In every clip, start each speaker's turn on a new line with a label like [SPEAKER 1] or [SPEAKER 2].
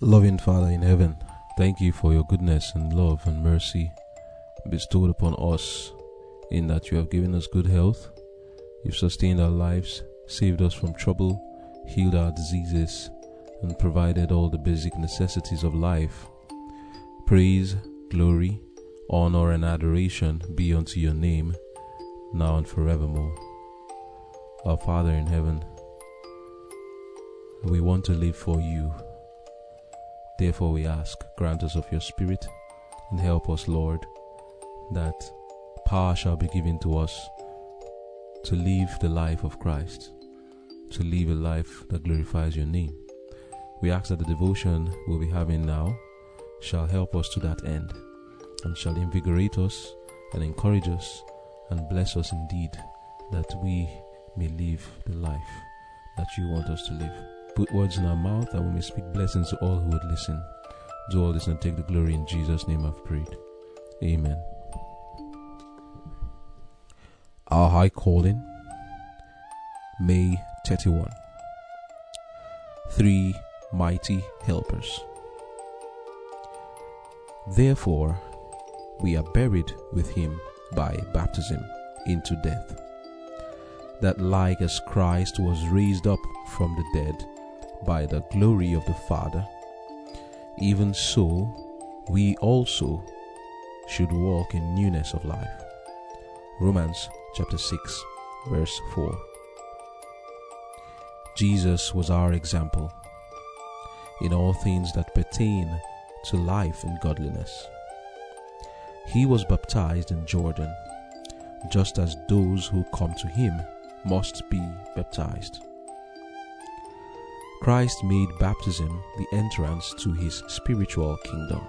[SPEAKER 1] Loving Father in heaven, thank you for your goodness and love and mercy bestowed upon us, in that you have given us good health, you've sustained our lives, saved us from trouble, healed our diseases, and provided all the basic necessities of life. Praise, glory, honor, and adoration be unto your name, now and forevermore. Our Father in heaven, we want to live for you. Therefore, we ask, grant us of your Spirit and help us, Lord, that power shall be given to us to live the life of Christ, to live a life that glorifies your name. We ask that the devotion we'll be having now shall help us to that end and shall invigorate us and encourage us and bless us indeed that we may live the life that you want us to live. Put words in our mouth that we may speak blessings to all who would listen. Do all this and take the glory in Jesus' name I've prayed. Amen. Our High Calling, May 31. Three Mighty Helpers. Therefore, we are buried with him by baptism into death, that like as Christ was raised up from the dead by the glory of the Father, even so we also should walk in newness of life. Romans chapter 6, verse 4. Jesus was our example in all things that pertain to life and godliness. He was baptized in Jordan, just as those who come to him must be baptized. Christ made baptism the entrance to his spiritual kingdom.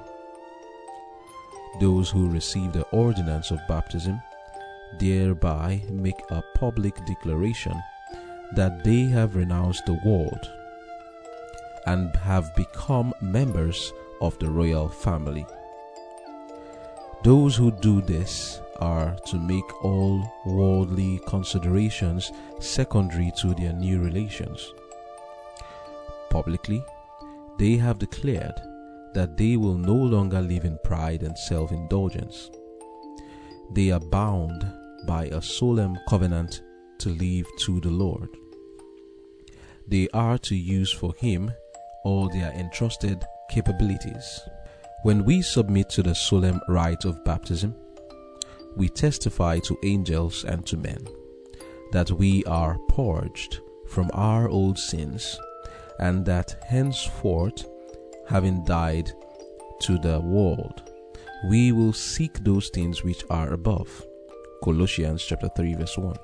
[SPEAKER 1] Those who receive the ordinance of baptism thereby make a public declaration that they have renounced the world and have become members of the royal family. Those who do this are to make all worldly considerations secondary to their new relations. Publicly, they have declared that they will no longer live in pride and self indulgence. They are bound by a solemn covenant to live to the Lord. They are to use for Him all their entrusted capabilities. When we submit to the solemn rite of baptism, we testify to angels and to men that we are purged from our old sins and that henceforth, having died to the world, we will seek those things which are above. Colossians chapter 3 verse 1.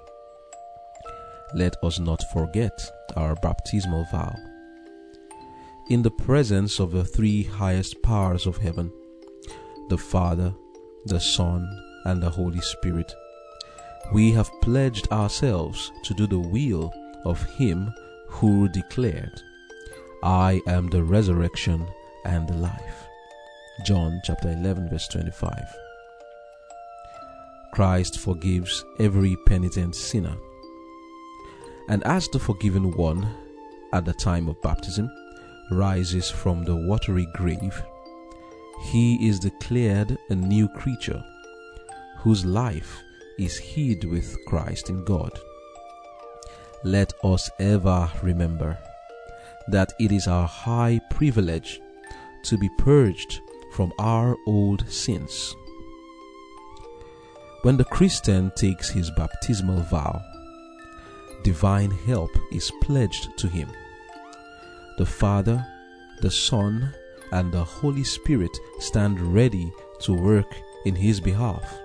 [SPEAKER 1] Let us not forget our baptismal vow. In the presence of the three highest powers of heaven, the Father, the Son, and the Holy Spirit, we have pledged ourselves to do the will of Him who declared, I am the resurrection and the life. John chapter 11 verse 25. Christ forgives every penitent sinner. And as the forgiven one at the time of baptism rises from the watery grave, he is declared a new creature whose life is hid with Christ in God. Let us ever remember that it is our high privilege to be purged from our old sins. When the Christian takes his baptismal vow, divine help is pledged to him. The Father, the Son, and the Holy Spirit stand ready to work in his behalf.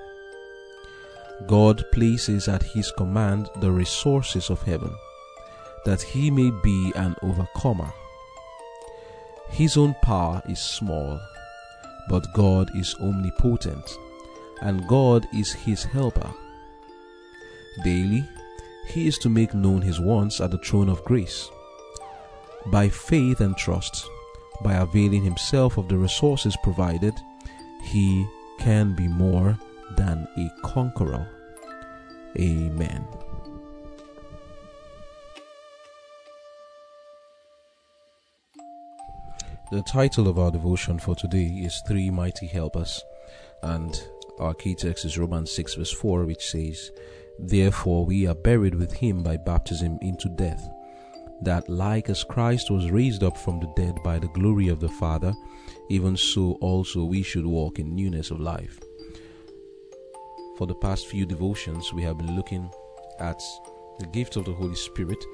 [SPEAKER 1] God places at his command the resources of heaven that he may be an overcomer. His own power is small, but God is omnipotent, and God is his helper. Daily, he is to make known his wants at the throne of grace. By faith and trust, by availing himself of the resources provided, he can be more than a conqueror. Amen. The title of our devotion for today is Three Mighty Helpers, and our key text is Romans 6, verse 4, which says, Therefore we are buried with him by baptism into death, that like as Christ was raised up from the dead by the glory of the Father, even so also we should walk in newness of life. For the past few devotions, we have been looking at the gift of the Holy Spirit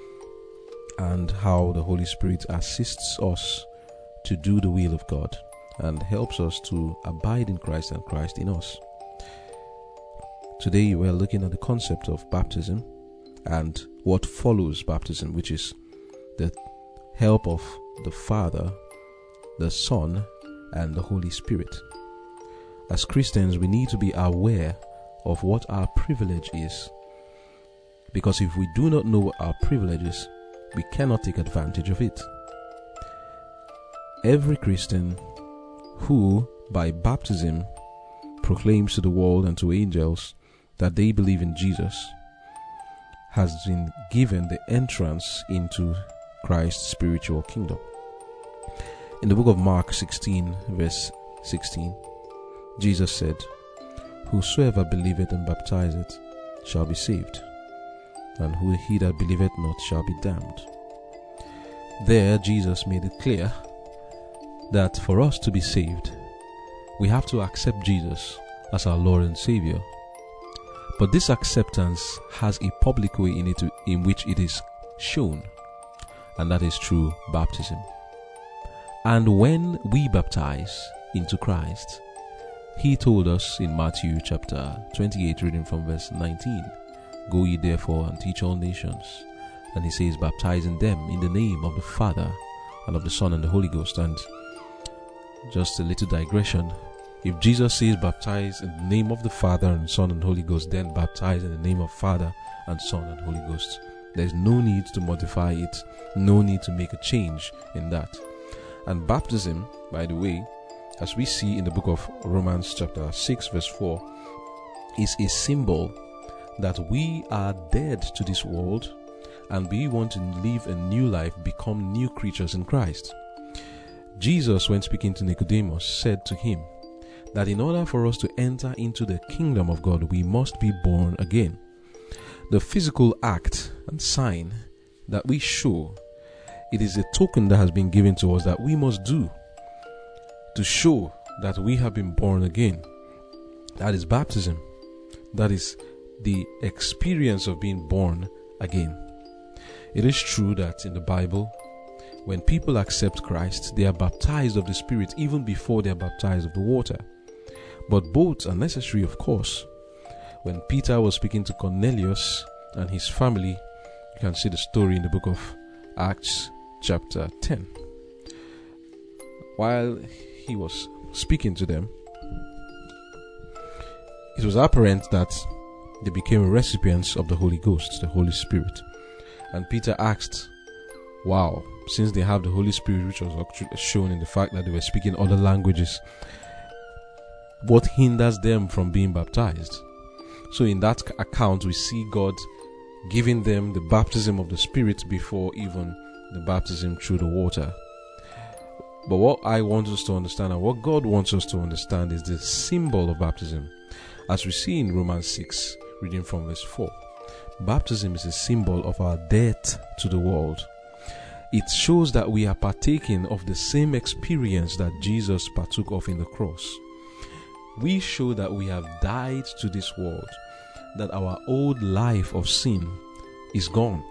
[SPEAKER 1] and how the Holy Spirit assists us to do the will of God and helps us to abide in Christ and Christ in us. Today we are looking at the concept of baptism and what follows baptism, which is the help of the Father, the Son, and the Holy Spirit. As Christians, we need to be aware of what our privilege is. Because if we do not know our privilege is, we cannot take advantage of it every Christian who, by baptism, proclaims to the world and to angels that they believe in Jesus has been given the entrance into Christ's spiritual kingdom. In the book of Mark 16, verse 16, Jesus said, Whosoever believeth and baptizeth shall be saved, and who he that believeth not shall be damned. There, Jesus made it clear that for us to be saved, we have to accept Jesus as our Lord and Savior. But this acceptance has a public way in it in which it is shown, and that is through baptism. And when we baptize into Christ, he told us in Matthew chapter 28, reading from verse 19, Go ye therefore and teach all nations. And he says, baptizing them in the name of the Father and of the Son and the Holy Ghost. And just a little digression. If Jesus says baptize in the name of the Father and Son and Holy Ghost, then baptize in the name of Father and Son and Holy Ghost. There's no need to modify it, no need to make a change in that. And baptism, by the way, as we see in the book of Romans, chapter 6, verse 4, is a symbol that we are dead to this world and we want to live a new life, become new creatures in Christ. Jesus, when speaking to Nicodemus, said to him that in order for us to enter into the kingdom of God, we must be born again. The physical act and sign that we show, it is a token that has been given to us that we must do to show that we have been born again. That is baptism. That is the experience of being born again. It is true that in the Bible, when people accept Christ, they are baptized of the Spirit even before they are baptized of the water. But both are necessary, of course. When Peter was speaking to Cornelius and his family, you can see the story in the book of Acts, chapter 10. While he was speaking to them, it was apparent that they became recipients of the Holy Ghost, the Holy Spirit. And Peter asked, Wow, since they have the Holy Spirit, which was shown in the fact that they were speaking other languages, what hinders them from being baptized? So, in that account, we see God giving them the baptism of the Spirit before even the baptism through the water. But what I want us to understand and what God wants us to understand is the symbol of baptism. As we see in Romans 6, reading from verse 4, baptism is a symbol of our death to the world it shows that we are partaking of the same experience that Jesus partook of in the cross. We show that we have died to this world, that our old life of sin is gone,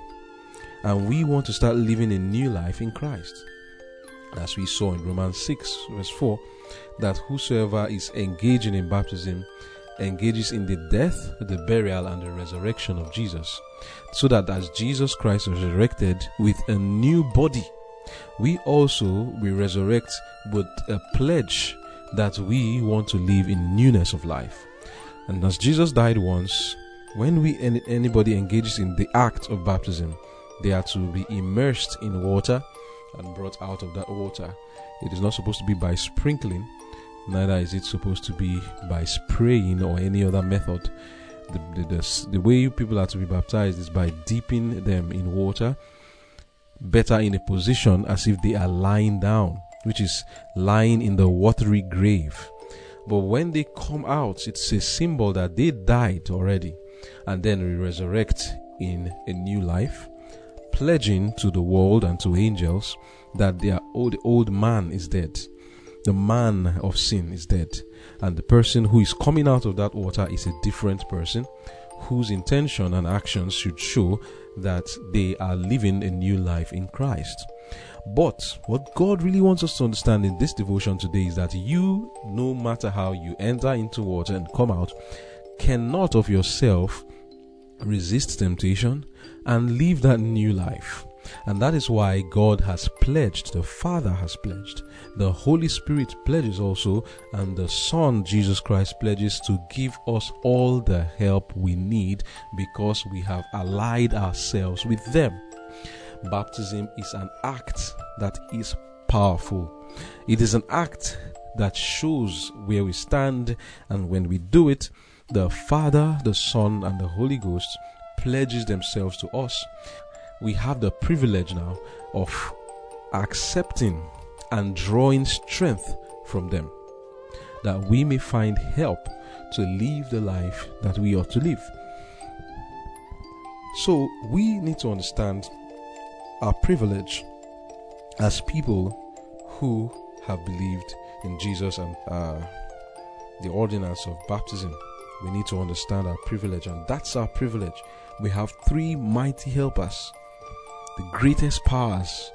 [SPEAKER 1] and we want to start living a new life in Christ. As we saw in Romans 6, verse 4, that whosoever is engaging in baptism engages in the death, the burial, and the resurrection of Jesus. So that as Jesus Christ resurrected with a new body, we also will resurrect with a pledge that we want to live in newness of life. And as Jesus died once, when we anybody engages in the act of baptism, they are to be immersed in water and brought out of that water. It is not supposed to be by sprinkling, neither is it supposed to be by spraying or any other method. The, the, the, the, way people are to be baptized is by dipping them in water, better in a position as if they are lying down, which is lying in the watery grave. But when they come out, it's a symbol that they died already and then we resurrect in a new life, pledging to the world and to angels that their old old man is dead. The man of sin is dead, and the person who is coming out of that water is a different person whose intention and actions should show that they are living a new life in Christ. But what God really wants us to understand in this devotion today is that you, no matter how you enter into water and come out, cannot of yourself resist temptation and live that new life. And that is why God has pledged, the Father has pledged, the Holy Spirit pledges also, and the Son, Jesus Christ, pledges to give us all the help we need because we have allied ourselves with them. Baptism is an act that is powerful. It is an act that shows where we stand, and when we do it, the Father, the Son, and the Holy Ghost pledges themselves to us. We have the privilege now of accepting and drawing strength from them that we may find help to live the life that we ought to live. So we need to understand our privilege as people who have believed in Jesus and uh, the ordinance of baptism. We need to understand our privilege, and that's our privilege. We have three mighty helpers, the greatest powers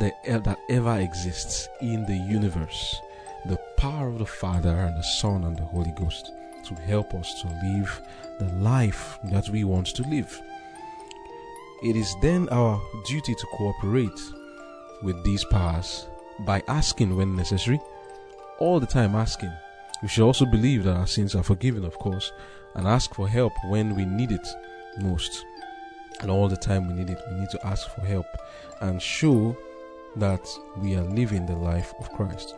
[SPEAKER 1] that, ever exists in the universe the power of the Father and the Son and the Holy Ghost to help us to live the life that we want to live. It is then our duty to cooperate with these powers by asking when necessary, all the time asking. We should also believe that our sins are forgiven, of course, and ask for help when we need it most. And all the time we need it, we need to ask for help and show that we are living the life of Christ.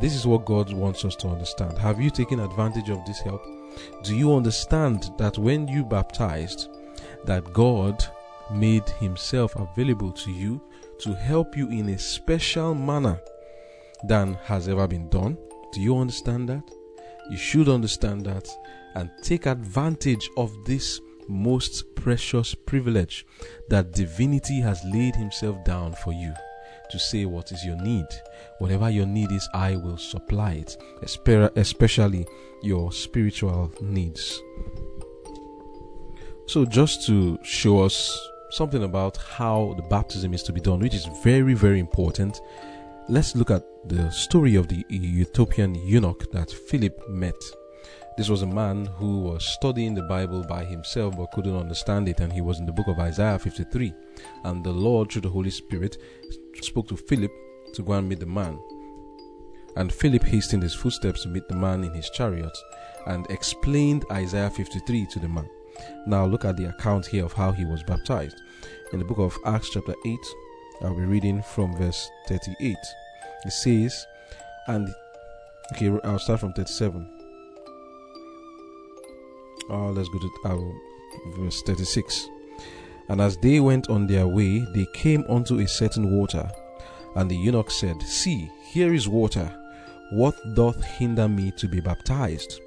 [SPEAKER 1] This is what God wants us to understand. Have you taken advantage of this help? Do you understand that when you baptized, that God made himself available to you to help you in a special manner than has ever been done. Do you understand that? You should understand that and take advantage of this most precious privilege that divinity has laid himself down for you to say what is your need. Whatever your need is, I will supply it, especially your spiritual needs. So, just to show us something about how the baptism is to be done, which is very, very important. Let's look at the story of the Ethiopian eunuch that Philip met. This was a man who was studying the Bible by himself but couldn't understand it, and he was in the book of Isaiah 53. And the Lord, through the Holy Spirit, spoke to Philip to go and meet the man. And Philip hastened his footsteps to meet the man in his chariot and explained Isaiah 53 to the man. Now look at the account here of how he was baptized. In the book of Acts, chapter 8, I'll be reading from verse 38. It says, and okay, I'll start from 37. Oh, let's go to uh, verse 36. And as they went on their way, they came unto a certain water. And the eunuch said, See, here is water. What doth hinder me to be baptized?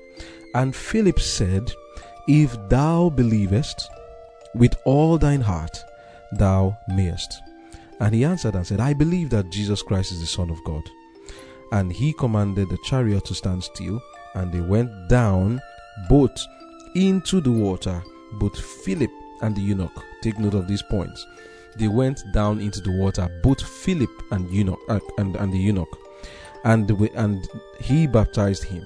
[SPEAKER 1] And Philip said, if thou believest with all thine heart, thou mayest. And he answered and said, I believe that Jesus Christ is the Son of God. And he commanded the chariot to stand still, and they went down both into the water, both Philip and the eunuch. Take note of these points. They went down into the water, both Philip and eunuch uh, and, and the eunuch, and and he baptized him.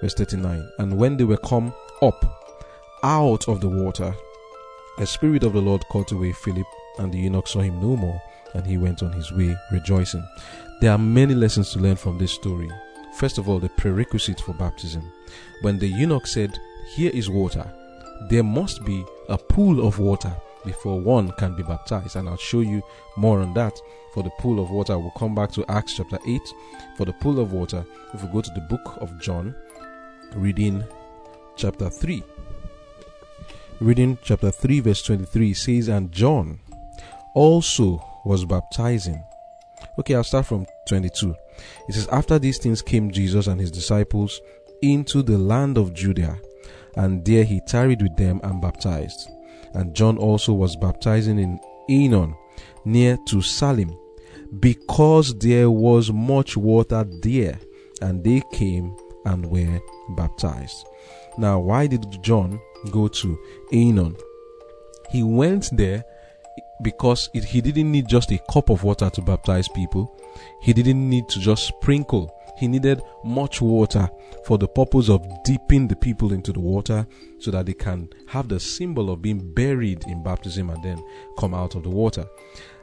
[SPEAKER 1] Verse 39. And when they were come up out of the water. The Spirit of the Lord caught away Philip, and the eunuch saw him no more, and he went on his way rejoicing. There are many lessons to learn from this story. First of all, the prerequisite for baptism. When the eunuch said, Here is water, there must be a pool of water before one can be baptized. And I'll show you more on that. For the pool of water, we'll come back to Acts chapter 8. For the pool of water, if we go to the book of John, reading chapter 3. Reading chapter 3, verse 23 says, And John also was baptizing Okay, I'll start from 22. It says, After these things came Jesus and his disciples into the land of Judea, and there he tarried with them and baptized. And John also was baptizing in Aenon, near to Salim, because there was much water there, and they came and were baptized. Now, why did John go to Aenon? He went there because it, he didn't need just a cup of water to baptize people. He didn't need to just sprinkle. He needed much water for the purpose of dipping the people into the water so that they can have the symbol of being buried in baptism and then come out of the water.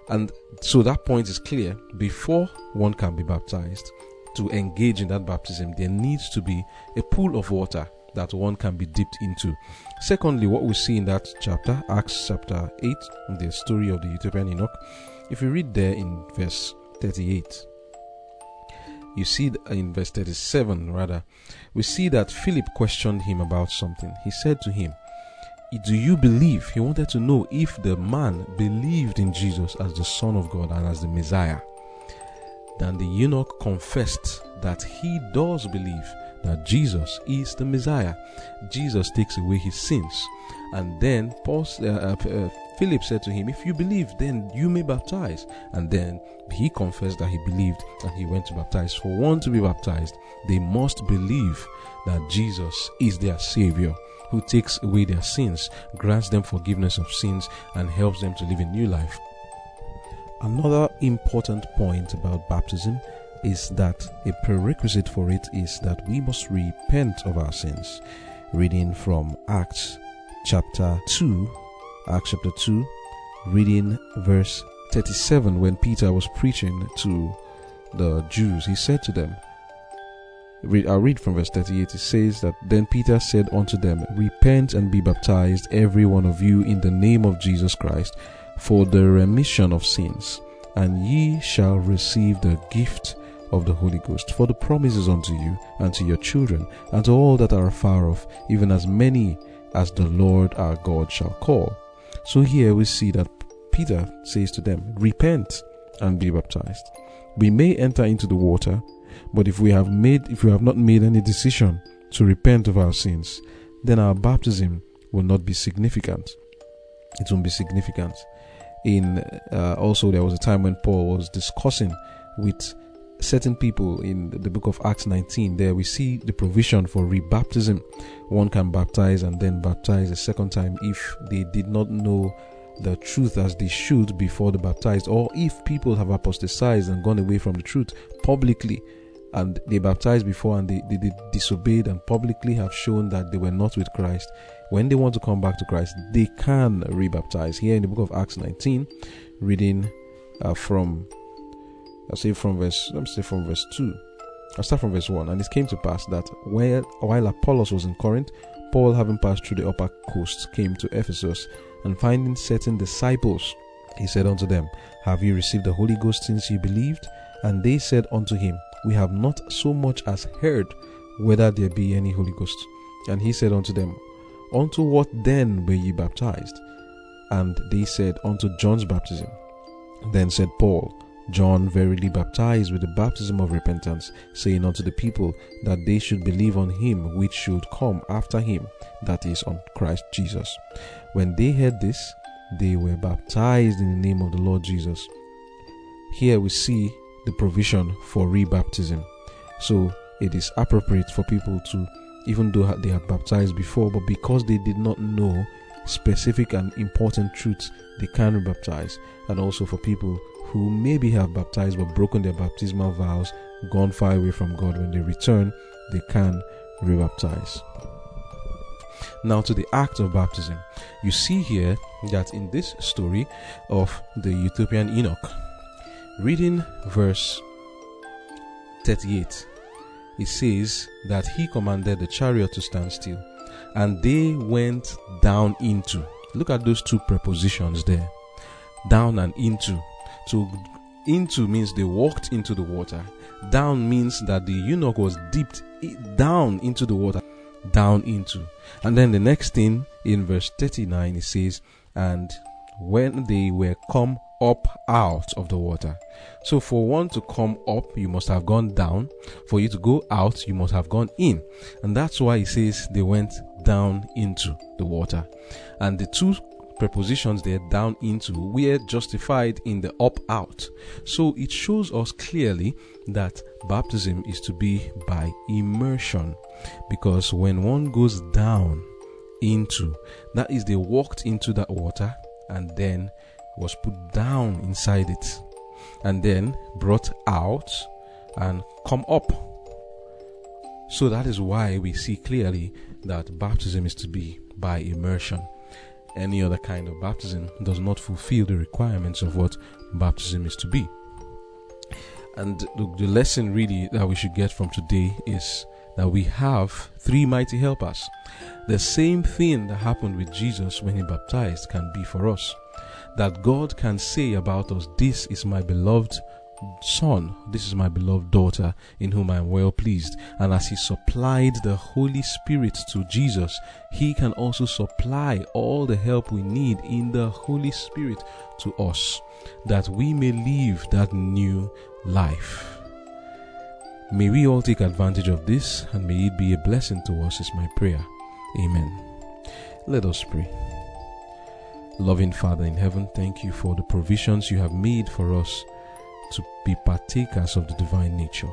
[SPEAKER 1] And so that point is clear. Before one can be baptized, to engage in that baptism, there needs to be a pool of water that one can be dipped into. Secondly, what we see in that chapter, Acts chapter 8, the story of the Ethiopian eunuch, if you read there in verse 38, you see in verse 37 rather, we see that Philip questioned him about something. He said to him, Do you believe? He wanted to know if the man believed in Jesus as the Son of God and as the Messiah. Then the eunuch confessed that he does believe that Jesus is the Messiah. Jesus takes away his sins. And then Paul, uh, uh, uh, Philip said to him, If you believe, then you may baptize. And then he confessed that he believed and he went to baptize. For one to be baptized, they must believe that Jesus is their Savior who takes away their sins, grants them forgiveness of sins, and helps them to live a new life. Another important point about baptism is that a prerequisite for it is that we must repent of our sins. Reading from Acts chapter 2, Acts chapter 2, reading verse 37 when Peter was preaching to the Jews, he said to them, I'll read from verse 38. It says that then Peter said unto them, Repent and be baptized, every one of you, in the name of Jesus Christ, for the remission of sins, and ye shall receive the gift of the Holy Ghost. For the promises unto you and to your children and to all that are far off, even as many as the Lord our God shall call. So here we see that Peter says to them, Repent and be baptized. We may enter into the water, but if we have made if we have not made any decision to repent of our sins, then our baptism will not be significant. It won't be significant. In uh, also there was a time when Paul was discussing with certain people in the book of Acts 19, there we see the provision for rebaptism. One can baptize and then baptize a second time if they did not know the truth as they should before the baptized, or if people have apostatized and gone away from the truth publicly and they baptized before and they, they, they disobeyed and publicly have shown that they were not with Christ. When they want to come back to Christ, they can rebaptize. Here in the book of Acts 19, reading uh, from I'll say from verse let me say from verse 2. I'll start from verse 1. And it came to pass that while, while Apollos was in Corinth, Paul, having passed through the upper coast, came to Ephesus, and finding certain disciples, he said unto them, Have you received the Holy Ghost since you believed? And they said unto him, We have not so much as heard whether there be any Holy Ghost. And he said unto them, Unto what then were ye baptized? And they said, Unto John's baptism. Then said Paul, John verily baptized with the baptism of repentance, saying unto the people that they should believe on him which should come after him, that is, on Christ Jesus. When they heard this, they were baptized in the name of the Lord Jesus. Here we see the provision for rebaptism. So it is appropriate for people to, even though they had baptized before, but because they did not know specific and important truths, they can rebaptize. And also for people who maybe have baptized but broken their baptismal vows, gone far away from God, when they return, they can rebaptize. Now, to the act of baptism, you see here that in this story of the Ethiopian eunuch, reading verse 38, it says that he commanded the chariot to stand still, and they went down into. Look at those two prepositions there down and into. So into means they walked into the water. Down means that the eunuch was dipped down into the water. Down into. And then the next thing in verse 39 it says, And when they were come up out of the water. So, for one to come up, you must have gone down. For you to go out, you must have gone in. And that's why it says they went down into the water. And the two prepositions there down into were justified in the up out. So it shows us clearly that baptism is to be by immersion. Because when one goes down into that is they walked into that water and then was put down inside it and then brought out and come up. So that is why we see clearly that baptism is to be by immersion any other kind of baptism does not fulfill the requirements of what baptism is to be. And the, the, lesson really that we should get from today is that we have three mighty helpers. The same thing that happened with Jesus when he baptized can be for us. That God can say about us, This is my beloved Son, this is my beloved daughter, in whom I am well pleased. And as He supplied the Holy Spirit to Jesus, He can also supply all the help we need in the Holy Spirit to us, that we may live that new life. May we all take advantage of this, and may it be a blessing to us, is my prayer. Amen. Let us pray. Loving Father in heaven, thank you for the provisions you have made for us to be partakers of the divine nature.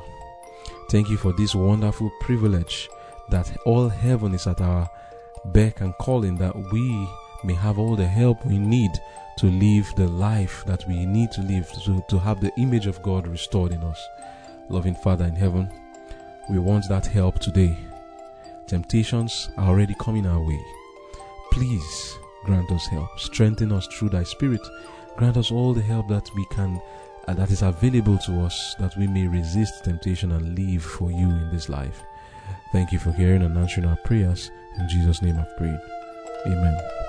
[SPEAKER 1] Thank you for this wonderful privilege that all heaven is at our beck and calling, that we may have all the help we need to live the life that we need to live, to, to have the image of God restored in us. Loving Father in heaven, we want that help today. Temptations are already coming our way. Please grant us help. Strengthen us through thy Spirit. Grant us all the help that we can and that is available to us that we may resist temptation and live for you in this life. Thank you for hearing and answering our prayers. In Jesus' name I've prayed. Amen.